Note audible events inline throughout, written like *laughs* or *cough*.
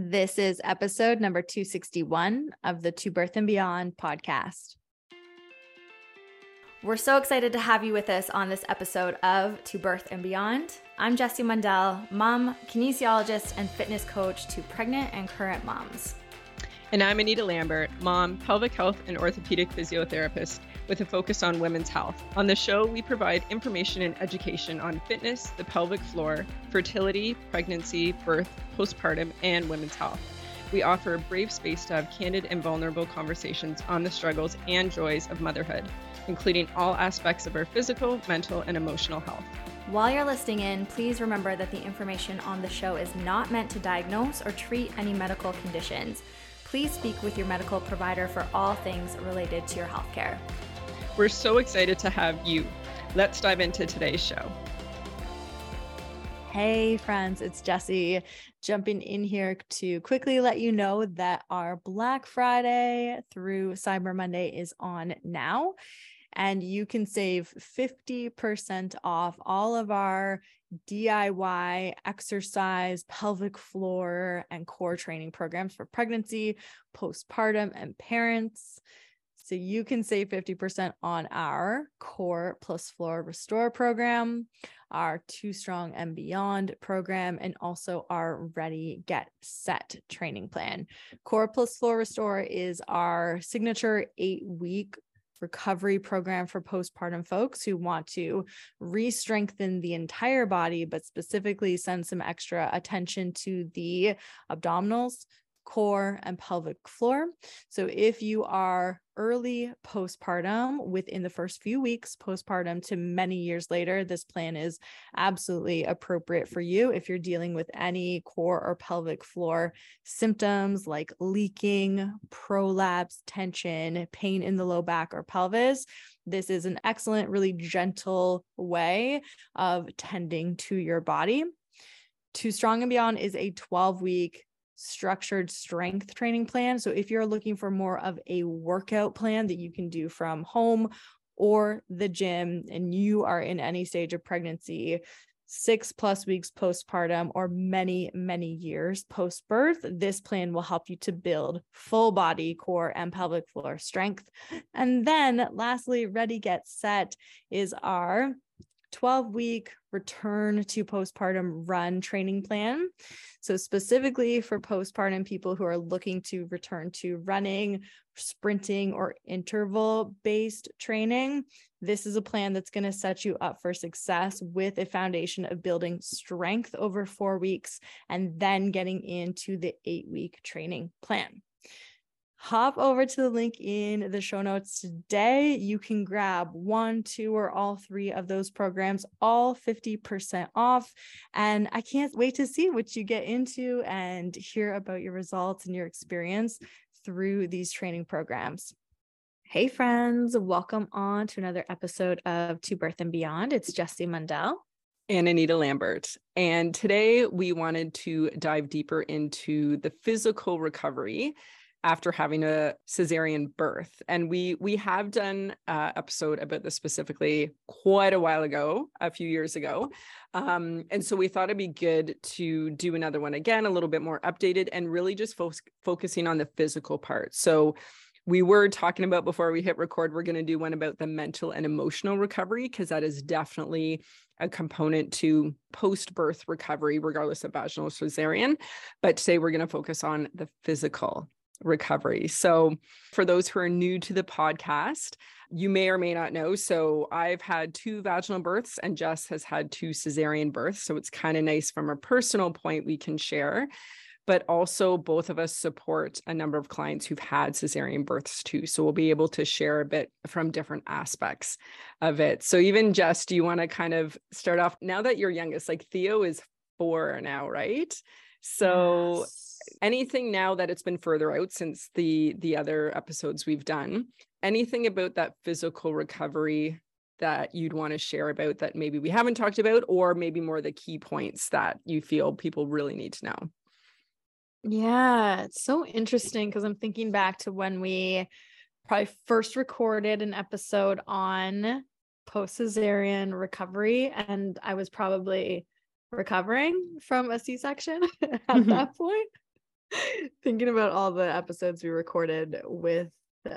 This is episode number 261 of the To Birth and Beyond podcast. We're so excited to have you with us on this episode of To Birth and Beyond. I'm Jessie Mundell, mom, kinesiologist, and fitness coach to pregnant and current moms. And I'm Anita Lambert, mom, pelvic health, and orthopedic physiotherapist with a focus on women's health. On the show, we provide information and education on fitness, the pelvic floor, fertility, pregnancy, birth, postpartum, and women's health. We offer a brave space to have candid and vulnerable conversations on the struggles and joys of motherhood, including all aspects of our physical, mental, and emotional health. While you're listening in, please remember that the information on the show is not meant to diagnose or treat any medical conditions. Please speak with your medical provider for all things related to your healthcare. We're so excited to have you. Let's dive into today's show. Hey, friends, it's Jessie jumping in here to quickly let you know that our Black Friday through Cyber Monday is on now. And you can save 50% off all of our DIY exercise, pelvic floor, and core training programs for pregnancy, postpartum, and parents. So you can save 50% on our core plus floor restore program, our Too Strong and Beyond program, and also our Ready, Get, Set training plan. Core plus floor restore is our signature eight week recovery program for postpartum folks who want to re strengthen the entire body, but specifically send some extra attention to the abdominals, core, and pelvic floor. So if you are early postpartum within the first few weeks postpartum to many years later, this plan is absolutely appropriate for you if you're dealing with any core or pelvic floor symptoms like leaking, prolapse, tension, pain in the low back or pelvis. This is an excellent, really gentle way of tending to your body. Too Strong and Beyond is a 12 week structured strength training plan. So if you're looking for more of a workout plan that you can do from home or the gym and you are in any stage of pregnancy, six plus weeks postpartum or many, many years post birth, this plan will help you to build full body, core, and pelvic floor strength. And then lastly, Ready Get Set is our 12 week return to postpartum run training plan. So, specifically for postpartum people who are looking to return to running, sprinting, or interval based training, this is a plan that's going to set you up for success with a foundation of building strength over four weeks and then getting into the eight week training plan hop over to the link in the show notes today. You can grab one, two, or all three of those programs, all 50% off. And I can't wait to see what you get into and hear about your results and your experience through these training programs. Hey, friends, welcome on to another episode of To Birth and Beyond. It's Jessie Mundell. And Anita Lambert. And today we wanted to dive deeper into the physical recovery after having a cesarean birth. And we we have done an episode about this specifically quite a while ago a few years ago. Um, and so we thought it'd be good to do another one again a little bit more updated and really just fo- focusing on the physical part. So we were talking about before we hit record we're going to do one about the mental and emotional recovery because that is definitely a component to post birth recovery regardless of vaginal or cesarean. But today we're going to focus on the physical recovery. So, for those who are new to the podcast, you may or may not know. So, I've had two vaginal births, and Jess has had two cesarean births. So, it's kind of nice from a personal point we can share. But also, both of us support a number of clients who've had cesarean births too. So, we'll be able to share a bit from different aspects of it. So, even Jess, do you want to kind of start off now that you're youngest, like Theo is four now, right? So, yes. anything now that it's been further out since the the other episodes we've done anything about that physical recovery that you'd want to share about that maybe we haven't talked about or maybe more the key points that you feel people really need to know? Yeah it's so interesting because i'm thinking back to when we probably first recorded an episode on post cesarean recovery and i was probably recovering from a c-section *laughs* at mm-hmm. that point Thinking about all the episodes we recorded with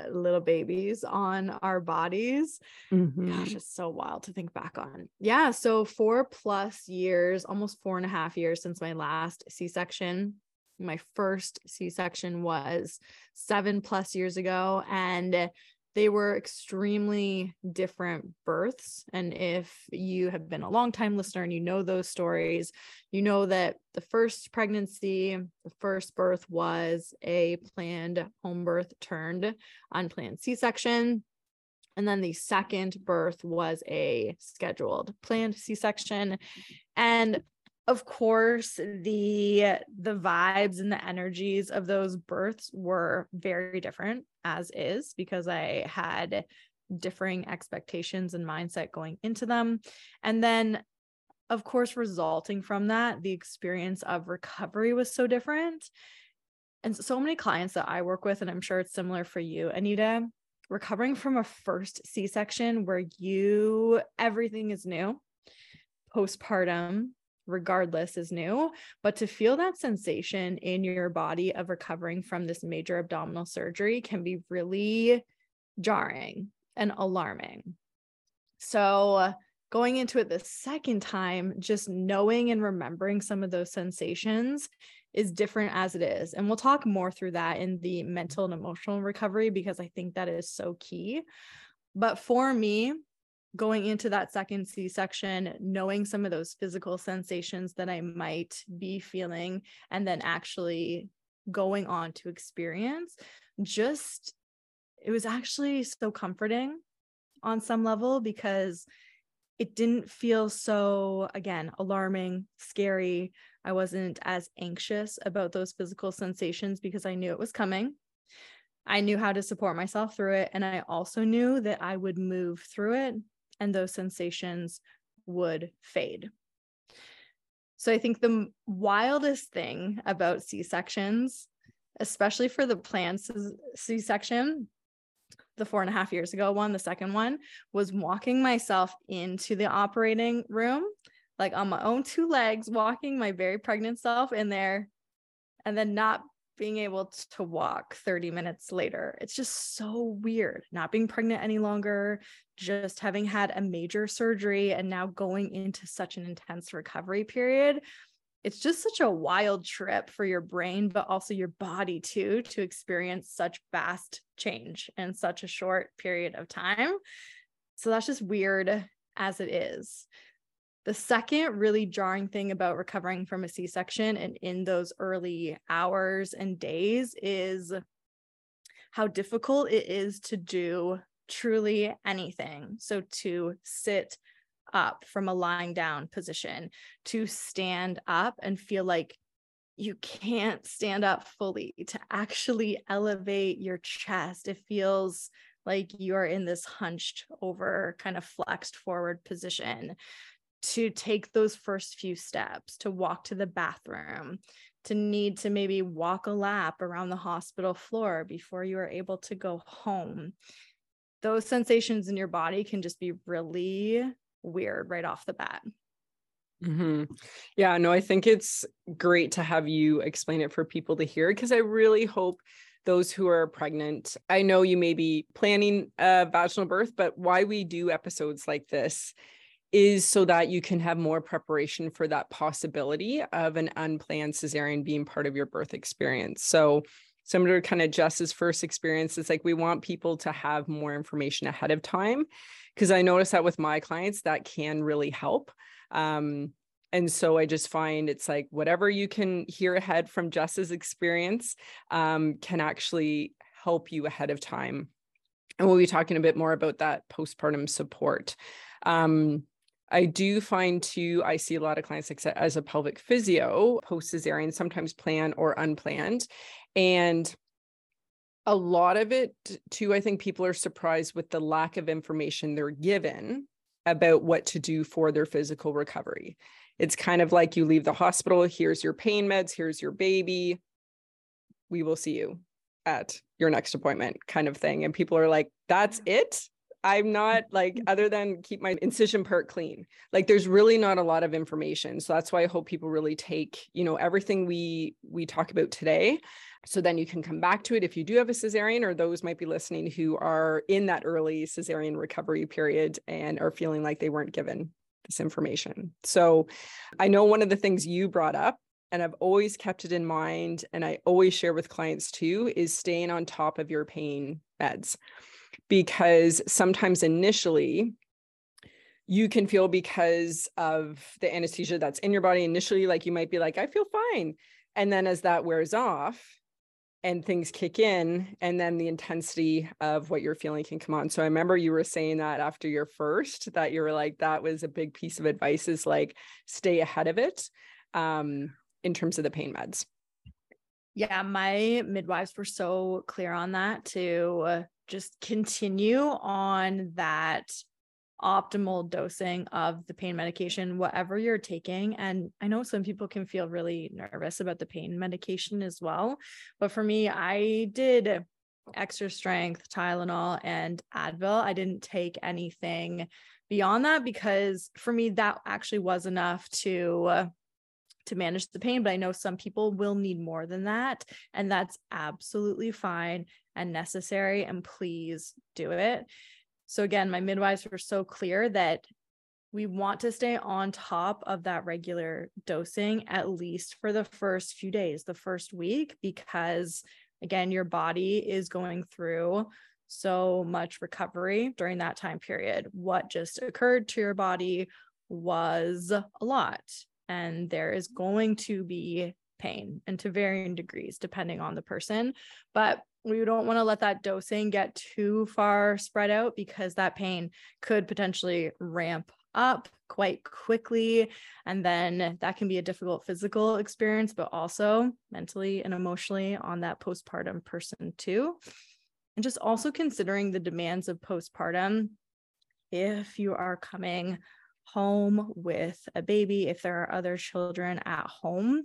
little babies on our bodies. Mm-hmm. Gosh, it's so wild to think back on. Yeah. So, four plus years, almost four and a half years since my last C section. My first C section was seven plus years ago. And they were extremely different births. And if you have been a long time listener and you know those stories, you know that the first pregnancy, the first birth was a planned home birth turned unplanned C section. And then the second birth was a scheduled planned C section. And of course the the vibes and the energies of those births were very different as is because i had differing expectations and mindset going into them. And then of course resulting from that the experience of recovery was so different. And so many clients that i work with and i'm sure it's similar for you anita recovering from a first c-section where you everything is new postpartum regardless is new but to feel that sensation in your body of recovering from this major abdominal surgery can be really jarring and alarming. So going into it the second time just knowing and remembering some of those sensations is different as it is. And we'll talk more through that in the mental and emotional recovery because i think that is so key. But for me going into that second C section, knowing some of those physical sensations that I might be feeling, and then actually going on to experience, just it was actually so comforting on some level because it didn't feel so, again, alarming, scary. I wasn't as anxious about those physical sensations because I knew it was coming. I knew how to support myself through it. And I also knew that I would move through it and those sensations would fade. So I think the wildest thing about C sections, especially for the planned C section, the four and a half years ago one, the second one, was walking myself into the operating room, like on my own two legs, walking my very pregnant self in there, and then not being able to walk 30 minutes later. It's just so weird not being pregnant any longer, just having had a major surgery and now going into such an intense recovery period. It's just such a wild trip for your brain, but also your body too, to experience such vast change in such a short period of time. So that's just weird as it is. The second really jarring thing about recovering from a C section and in those early hours and days is how difficult it is to do truly anything. So to sit up from a lying down position, to stand up and feel like you can't stand up fully, to actually elevate your chest. It feels like you're in this hunched over, kind of flexed forward position to take those first few steps, to walk to the bathroom, to need to maybe walk a lap around the hospital floor before you are able to go home. Those sensations in your body can just be really weird right off the bat. Mm-hmm. Yeah, no, I think it's great to have you explain it for people to hear because I really hope those who are pregnant. I know you may be planning a vaginal birth, but why we do episodes like this is so that you can have more preparation for that possibility of an unplanned cesarean being part of your birth experience. So, similar to kind of Jess's first experience, it's like we want people to have more information ahead of time because I notice that with my clients, that can really help. Um, and so I just find it's like whatever you can hear ahead from Jess's experience um, can actually help you ahead of time. And we'll be talking a bit more about that postpartum support. Um, I do find too, I see a lot of clients like as a pelvic physio, post cesarean, sometimes planned or unplanned. And a lot of it too, I think people are surprised with the lack of information they're given about what to do for their physical recovery. It's kind of like you leave the hospital, here's your pain meds, here's your baby. We will see you at your next appointment, kind of thing. And people are like, that's it? I'm not like, mm-hmm. other than keep my incision part clean, like there's really not a lot of information. So that's why I hope people really take, you know, everything we we talk about today. So then you can come back to it if you do have a cesarean, or those might be listening who are in that early cesarean recovery period and are feeling like they weren't given this information. So I know one of the things you brought up and I've always kept it in mind and I always share with clients too is staying on top of your pain meds because sometimes initially you can feel because of the anesthesia that's in your body initially like you might be like I feel fine. And then as that wears off and things kick in and then the intensity of what you're feeling can come on. So i remember you were saying that after your first that you were like that was a big piece of advice is like stay ahead of it um in terms of the pain meds. Yeah, my midwives were so clear on that to just continue on that optimal dosing of the pain medication, whatever you're taking. And I know some people can feel really nervous about the pain medication as well. But for me, I did extra strength Tylenol and Advil. I didn't take anything beyond that because for me, that actually was enough to to manage the pain, but I know some people will need more than that. And that's absolutely fine and necessary. And please do it. So, again, my midwives were so clear that we want to stay on top of that regular dosing at least for the first few days, the first week, because again, your body is going through so much recovery during that time period. What just occurred to your body was a lot and there is going to be pain and to varying degrees depending on the person but we don't want to let that dosing get too far spread out because that pain could potentially ramp up quite quickly and then that can be a difficult physical experience but also mentally and emotionally on that postpartum person too. And just also considering the demands of postpartum if you are coming home with a baby, if there are other children at home,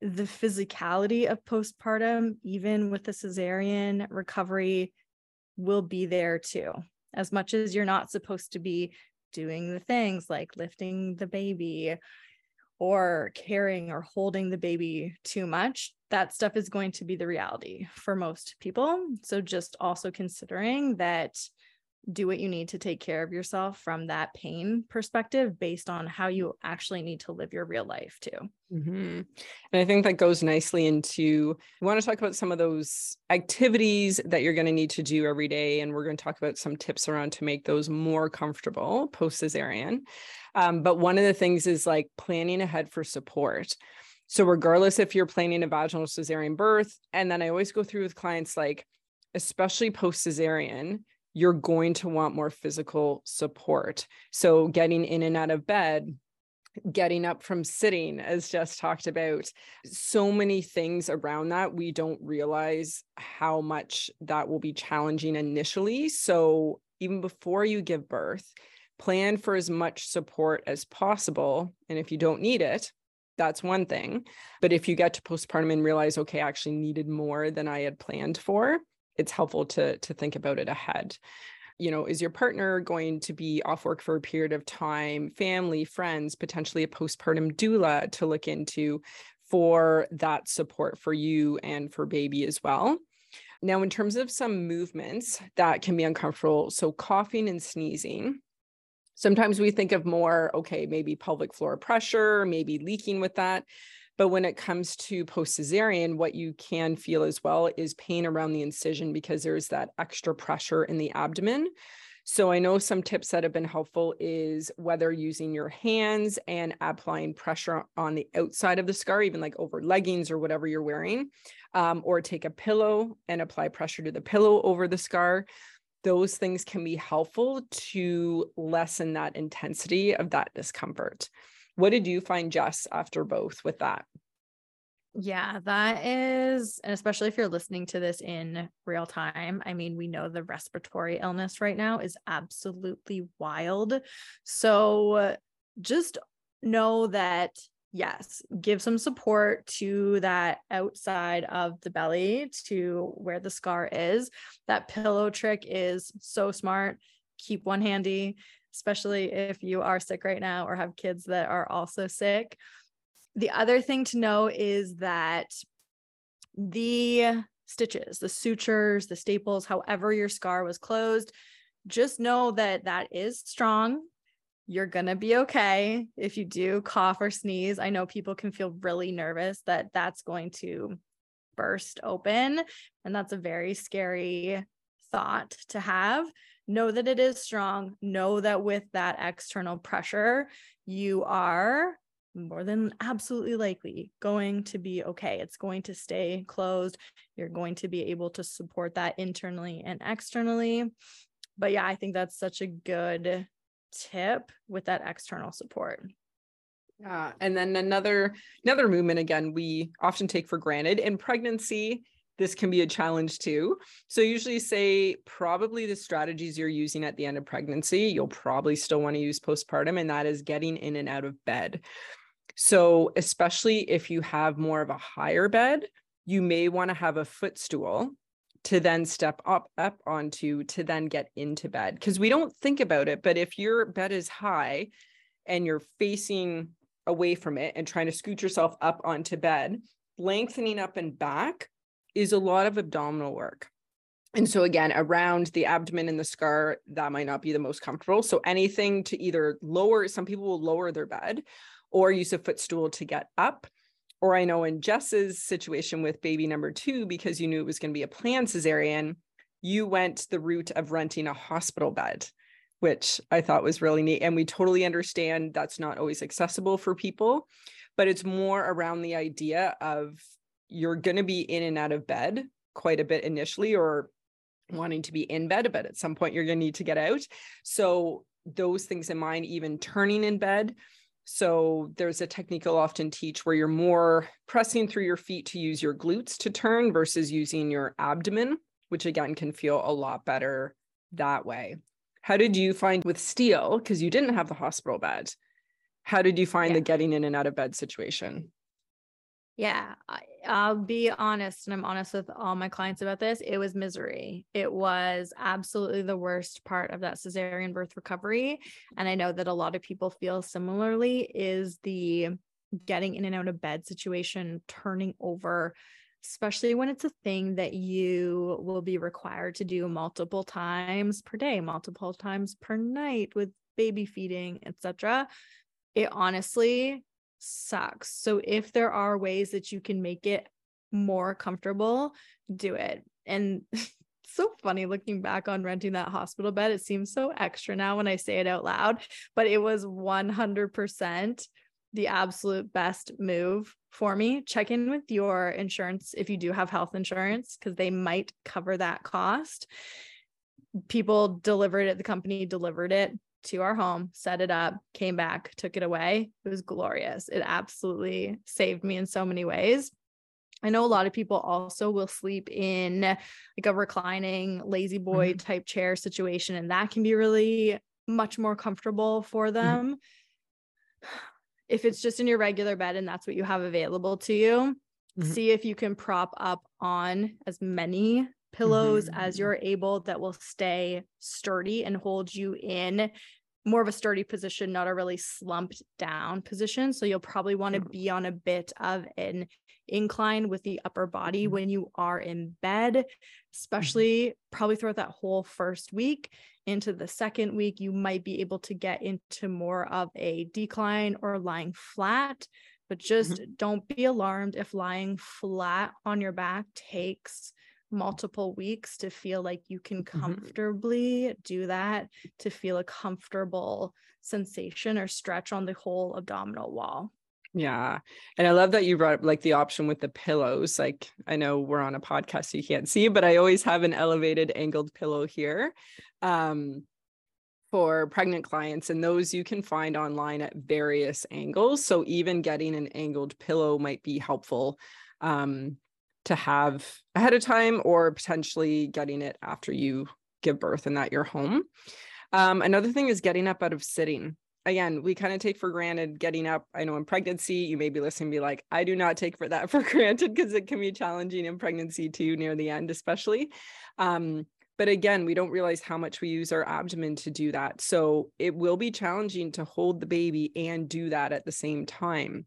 the physicality of postpartum, even with the cesarean recovery, will be there too. As much as you're not supposed to be doing the things like lifting the baby or carrying or holding the baby too much, that stuff is going to be the reality for most people. So, just also considering that do what you need to take care of yourself from that pain perspective based on how you actually need to live your real life too. Mm-hmm. And I think that goes nicely into we want to talk about some of those activities that you're going to need to do every day. And we're going to talk about some tips around to make those more comfortable post cesarean. Um, but one of the things is like planning ahead for support. So, regardless if you're planning a vaginal cesarean birth, and then I always go through with clients like, especially post cesarean, you're going to want more physical support. So, getting in and out of bed, getting up from sitting, as Jess talked about, so many things around that. We don't realize how much that will be challenging initially. So, even before you give birth, plan for as much support as possible. And if you don't need it, that's one thing. But if you get to postpartum and realize, okay, I actually needed more than I had planned for, it's helpful to to think about it ahead. You know is your partner going to be off work for a period of time family friends potentially a postpartum doula to look into for that support for you and for baby as well? Now in terms of some movements that can be uncomfortable so coughing and sneezing. Sometimes we think of more okay maybe pelvic floor pressure maybe leaking with that but when it comes to post cesarean, what you can feel as well is pain around the incision because there's that extra pressure in the abdomen. So I know some tips that have been helpful is whether using your hands and applying pressure on the outside of the scar, even like over leggings or whatever you're wearing, um, or take a pillow and apply pressure to the pillow over the scar. Those things can be helpful to lessen that intensity of that discomfort. What did you find, Jess, after both with that? Yeah, that is, and especially if you're listening to this in real time. I mean, we know the respiratory illness right now is absolutely wild. So just know that yes, give some support to that outside of the belly to where the scar is. That pillow trick is so smart. Keep one handy, especially if you are sick right now or have kids that are also sick. The other thing to know is that the stitches, the sutures, the staples, however your scar was closed, just know that that is strong you're going to be okay if you do cough or sneeze. I know people can feel really nervous that that's going to burst open. And that's a very scary thought to have. Know that it is strong. Know that with that external pressure, you are more than absolutely likely going to be okay. It's going to stay closed. You're going to be able to support that internally and externally. But yeah, I think that's such a good tip with that external support. Yeah, and then another another movement again we often take for granted in pregnancy this can be a challenge too. So usually say probably the strategies you're using at the end of pregnancy, you'll probably still want to use postpartum and that is getting in and out of bed. So especially if you have more of a higher bed, you may want to have a footstool to then step up up onto to then get into bed because we don't think about it but if your bed is high and you're facing away from it and trying to scoot yourself up onto bed lengthening up and back is a lot of abdominal work. And so again around the abdomen and the scar that might not be the most comfortable. So anything to either lower some people will lower their bed or use a footstool to get up. Or I know in Jess's situation with baby number two, because you knew it was going to be a planned cesarean, you went the route of renting a hospital bed, which I thought was really neat. And we totally understand that's not always accessible for people, but it's more around the idea of you're going to be in and out of bed quite a bit initially, or wanting to be in bed, but at some point you're going to need to get out. So, those things in mind, even turning in bed so there's a technique I'll often teach where you're more pressing through your feet to use your glutes to turn versus using your abdomen, which again can feel a lot better that way. How did you find with steel? Because you didn't have the hospital bed. How did you find yeah. the getting in and out of bed situation? Yeah, I, will be honest, and I'm honest with all my clients about this. It was misery. It was absolutely the worst part of that cesarean birth recovery. And I know that a lot of people feel similarly is the getting in and out of bed situation, turning over, especially when it's a thing that you will be required to do multiple times per day, multiple times per night with baby feeding, etc. It honestly sucks. So if there are ways that you can make it more comfortable, do it. And *laughs* so funny looking back on renting that hospital bed. It seems so extra now when I say it out loud, but it was 100% the absolute best move for me. Check in with your insurance if you do have health insurance, because they might cover that cost. People delivered it, the company delivered it to our home, set it up, came back, took it away. It was glorious. It absolutely saved me in so many ways. I know a lot of people also will sleep in like a reclining lazy boy mm-hmm. type chair situation, and that can be really much more comfortable for mm-hmm. them. Mm-hmm. If it's just in your regular bed and that's what you have available to you, mm-hmm. see if you can prop up on as many pillows mm-hmm. as you're able that will stay sturdy and hold you in more of a sturdy position, not a really slumped down position. So you'll probably want to mm-hmm. be on a bit of an incline with the upper body mm-hmm. when you are in bed, mm-hmm. especially probably throughout that whole first week. Into the second week, you might be able to get into more of a decline or lying flat. But just mm-hmm. don't be alarmed if lying flat on your back takes multiple weeks to feel like you can mm-hmm. comfortably mm-hmm. do that to feel a comfortable sensation or stretch on the whole abdominal wall. Yeah. And I love that you brought up like the option with the pillows. Like I know we're on a podcast, so you can't see, but I always have an elevated angled pillow here. Um, for pregnant clients, and those you can find online at various angles. So, even getting an angled pillow might be helpful um, to have ahead of time or potentially getting it after you give birth and that you're home. Um, another thing is getting up out of sitting. again, we kind of take for granted getting up. I know in pregnancy, you may be listening, be like, I do not take for that *laughs* for granted because it can be challenging in pregnancy too, near the end, especially. Um, but again, we don't realize how much we use our abdomen to do that. So it will be challenging to hold the baby and do that at the same time.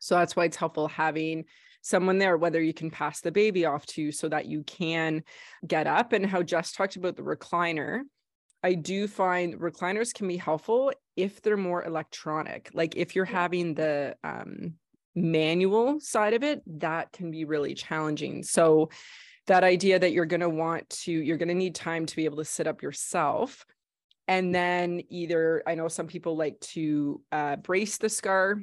So that's why it's helpful having someone there, whether you can pass the baby off to so that you can get up. And how Jess talked about the recliner. I do find recliners can be helpful if they're more electronic. Like if you're having the um, manual side of it, that can be really challenging. So that idea that you're going to want to, you're going to need time to be able to sit up yourself. And then either, I know some people like to uh, brace the scar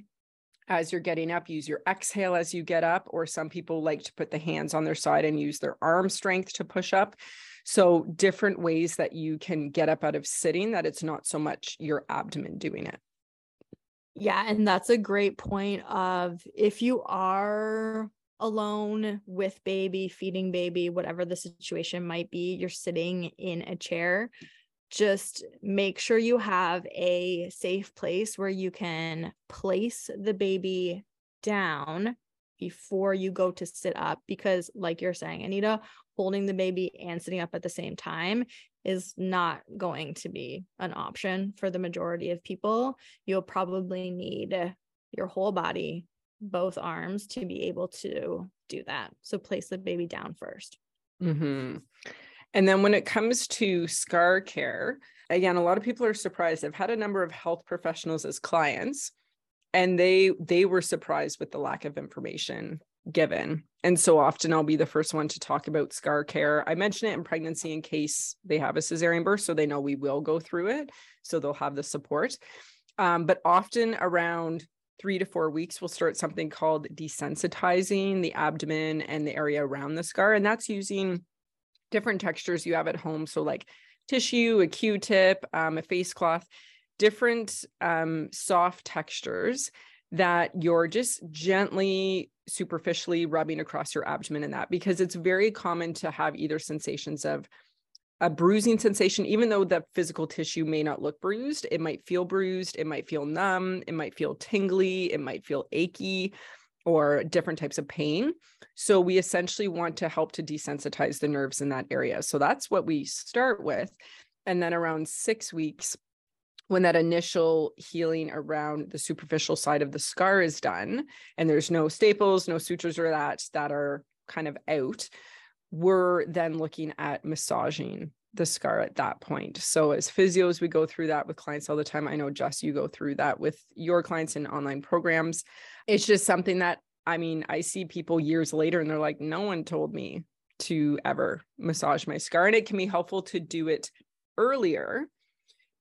as you're getting up, use your exhale as you get up, or some people like to put the hands on their side and use their arm strength to push up. So, different ways that you can get up out of sitting that it's not so much your abdomen doing it. Yeah, and that's a great point of if you are alone with baby, feeding baby, whatever the situation might be, you're sitting in a chair, just make sure you have a safe place where you can place the baby down before you go to sit up because like you're saying Anita holding the baby and sitting up at the same time is not going to be an option for the majority of people. You'll probably need your whole body both arms to be able to do that. So place the baby down 1st mm-hmm. And then when it comes to scar care, again, a lot of people are surprised. I've had a number of health professionals as clients and they they were surprised with the lack of information given. And so often I'll be the first one to talk about scar care. I mention it in pregnancy in case they have a cesarean birth so they know we will go through it. So they'll have the support. Um, but often around three to four weeks, we'll start something called desensitizing the abdomen and the area around the scar. And that's using different textures you have at home. So, like tissue, a Q tip, um, a face cloth, different um, soft textures that you're just gently superficially rubbing across your abdomen in that because it's very common to have either sensations of a bruising sensation even though the physical tissue may not look bruised it might feel bruised it might feel numb it might feel tingly it might feel achy or different types of pain. So we essentially want to help to desensitize the nerves in that area. So that's what we start with. And then around six weeks, when that initial healing around the superficial side of the scar is done, and there's no staples, no sutures or that that are kind of out, we're then looking at massaging the scar at that point. So as physios, we go through that with clients all the time. I know Jess, you go through that with your clients in online programs. It's just something that I mean, I see people years later and they're like, no one told me to ever massage my scar. And it can be helpful to do it earlier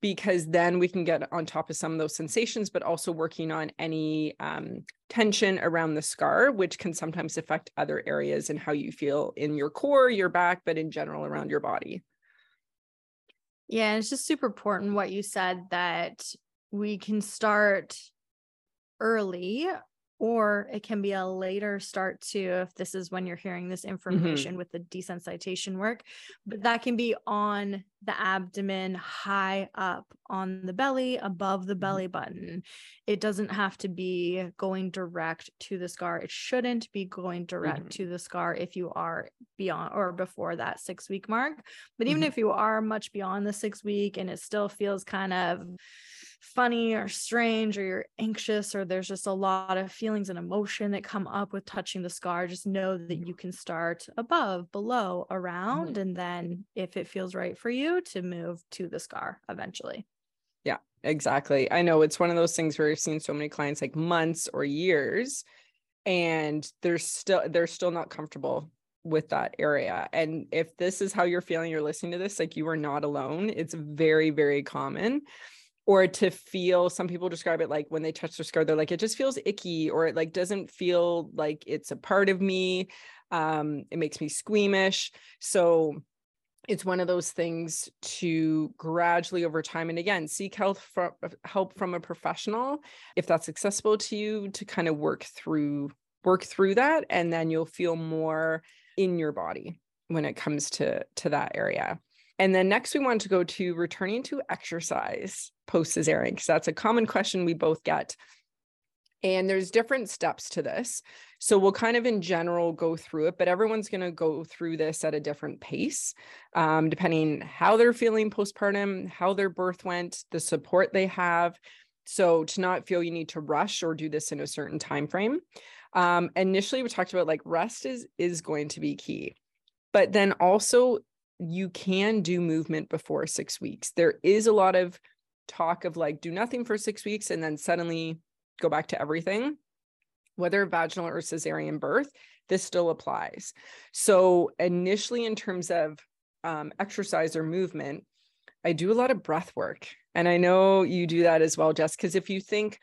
because then we can get on top of some of those sensations, but also working on any um, tension around the scar, which can sometimes affect other areas and how you feel in your core, your back, but in general around your body. Yeah, it's just super important what you said that we can start early or it can be a later start too if this is when you're hearing this mm-hmm. information mm-hmm. with the desensitization work but that can be on the abdomen high up on the belly above the mm-hmm. belly button it doesn't have to be going direct to the scar it shouldn't be going direct mm-hmm. to the scar if you are beyond or before that 6 week mark but even mm-hmm. if you are much beyond the 6 week and it still feels kind of funny or strange or you're anxious or there's just a lot of feelings and emotion that come up with touching the scar just know that you can start above below around mm-hmm. and then if it feels right for you to move to the scar eventually yeah exactly i know it's one of those things where i've seen so many clients like months or years and they're still they're still not comfortable with that area. And if this is how you're feeling, you're listening to this, like you are not alone. It's very, very common or to feel some people describe it like when they touch their scar they're like it just feels icky or it like doesn't feel like it's a part of me um it makes me squeamish. So it's one of those things to gradually over time and again seek help from help from a professional if that's accessible to you to kind of work through work through that and then you'll feel more in your body when it comes to to that area And then next, we want to go to returning to exercise post cesarean, because that's a common question we both get. And there's different steps to this. So we'll kind of in general go through it, but everyone's going to go through this at a different pace, um, depending how they're feeling postpartum, how their birth went, the support they have. So to not feel you need to rush or do this in a certain time frame. Um, initially, we talked about like rest is is going to be key, but then also you can do movement before six weeks. There is a lot of talk of like do nothing for six weeks and then suddenly go back to everything, whether vaginal or cesarean birth, this still applies. So, initially, in terms of um, exercise or movement, I do a lot of breath work. And I know you do that as well, Jess, because if you think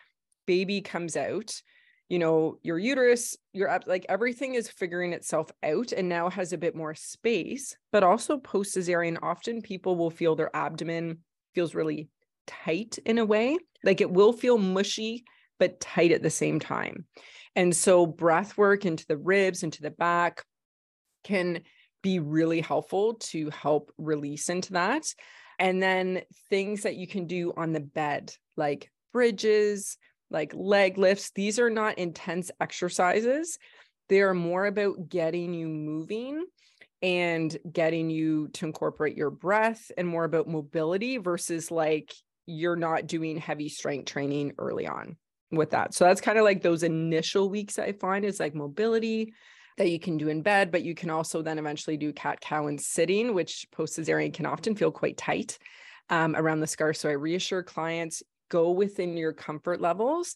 baby comes out, you know, your uterus, your like everything is figuring itself out and now has a bit more space. But also post cesarean, often people will feel their abdomen feels really tight in a way. Like it will feel mushy but tight at the same time. And so breath work into the ribs, into the back can be really helpful to help release into that. And then things that you can do on the bed, like bridges, like leg lifts, these are not intense exercises. They are more about getting you moving and getting you to incorporate your breath and more about mobility versus like you're not doing heavy strength training early on with that. So that's kind of like those initial weeks I find is like mobility that you can do in bed, but you can also then eventually do cat cow and sitting, which post cesarean can often feel quite tight um, around the scar. So I reassure clients go within your comfort levels,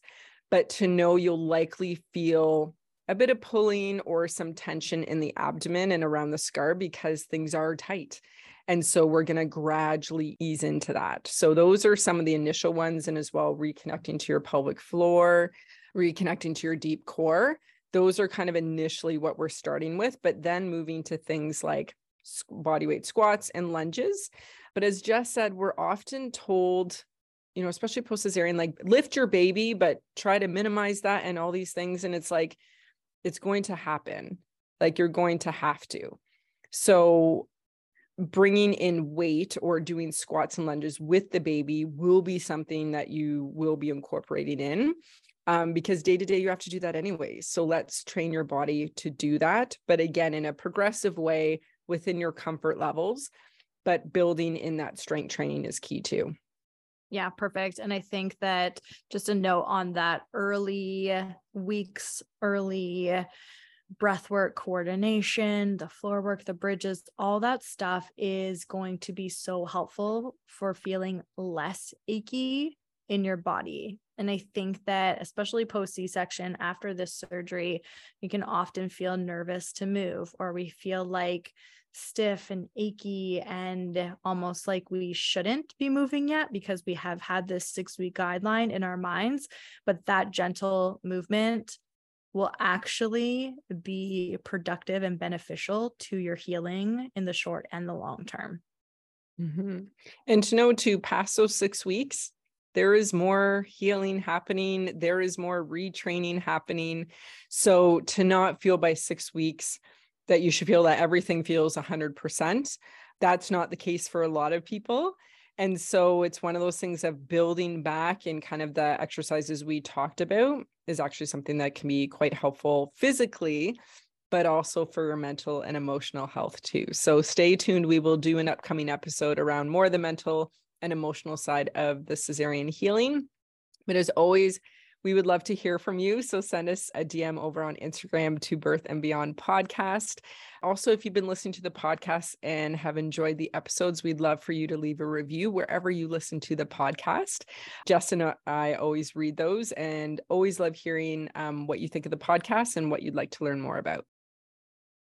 but to know you'll likely feel a bit of pulling or some tension in the abdomen and around the scar because things are tight. And so we're going to gradually ease into that. So those are some of the initial ones, and as well, reconnecting to your pelvic floor, reconnecting to your deep core. Those are kind of initially what we're starting with, but then moving to things like body weight squats and lunges. But as Jess said, we're often told, you know, especially post cesarean, like lift your baby, but try to minimize that and all these things. And it's like, it's going to happen. Like you're going to have to. So bringing in weight or doing squats and lunges with the baby will be something that you will be incorporating in um, because day to day you have to do that anyway. So let's train your body to do that. But again, in a progressive way within your comfort levels, but building in that strength training is key too. Yeah, perfect. And I think that just a note on that early weeks, early breath work coordination, the floor work, the bridges, all that stuff is going to be so helpful for feeling less achy in your body. And I think that, especially post C section after this surgery, we can often feel nervous to move, or we feel like stiff and achy and almost like we shouldn't be moving yet because we have had this six week guideline in our minds. But that gentle movement will actually be productive and beneficial to your healing in the short and the long term. Mm-hmm. And to know to pass those six weeks, there is more healing happening, there is more retraining happening. So to not feel by six weeks that you should feel that everything feels 100%, that's not the case for a lot of people. And so it's one of those things of building back and kind of the exercises we talked about is actually something that can be quite helpful physically, but also for your mental and emotional health too. So stay tuned. We will do an upcoming episode around more the mental and emotional side of the cesarean healing. But as always, we would love to hear from you. So send us a DM over on Instagram to Birth and Beyond Podcast. Also, if you've been listening to the podcast and have enjoyed the episodes, we'd love for you to leave a review wherever you listen to the podcast. Justin and I always read those and always love hearing um, what you think of the podcast and what you'd like to learn more about.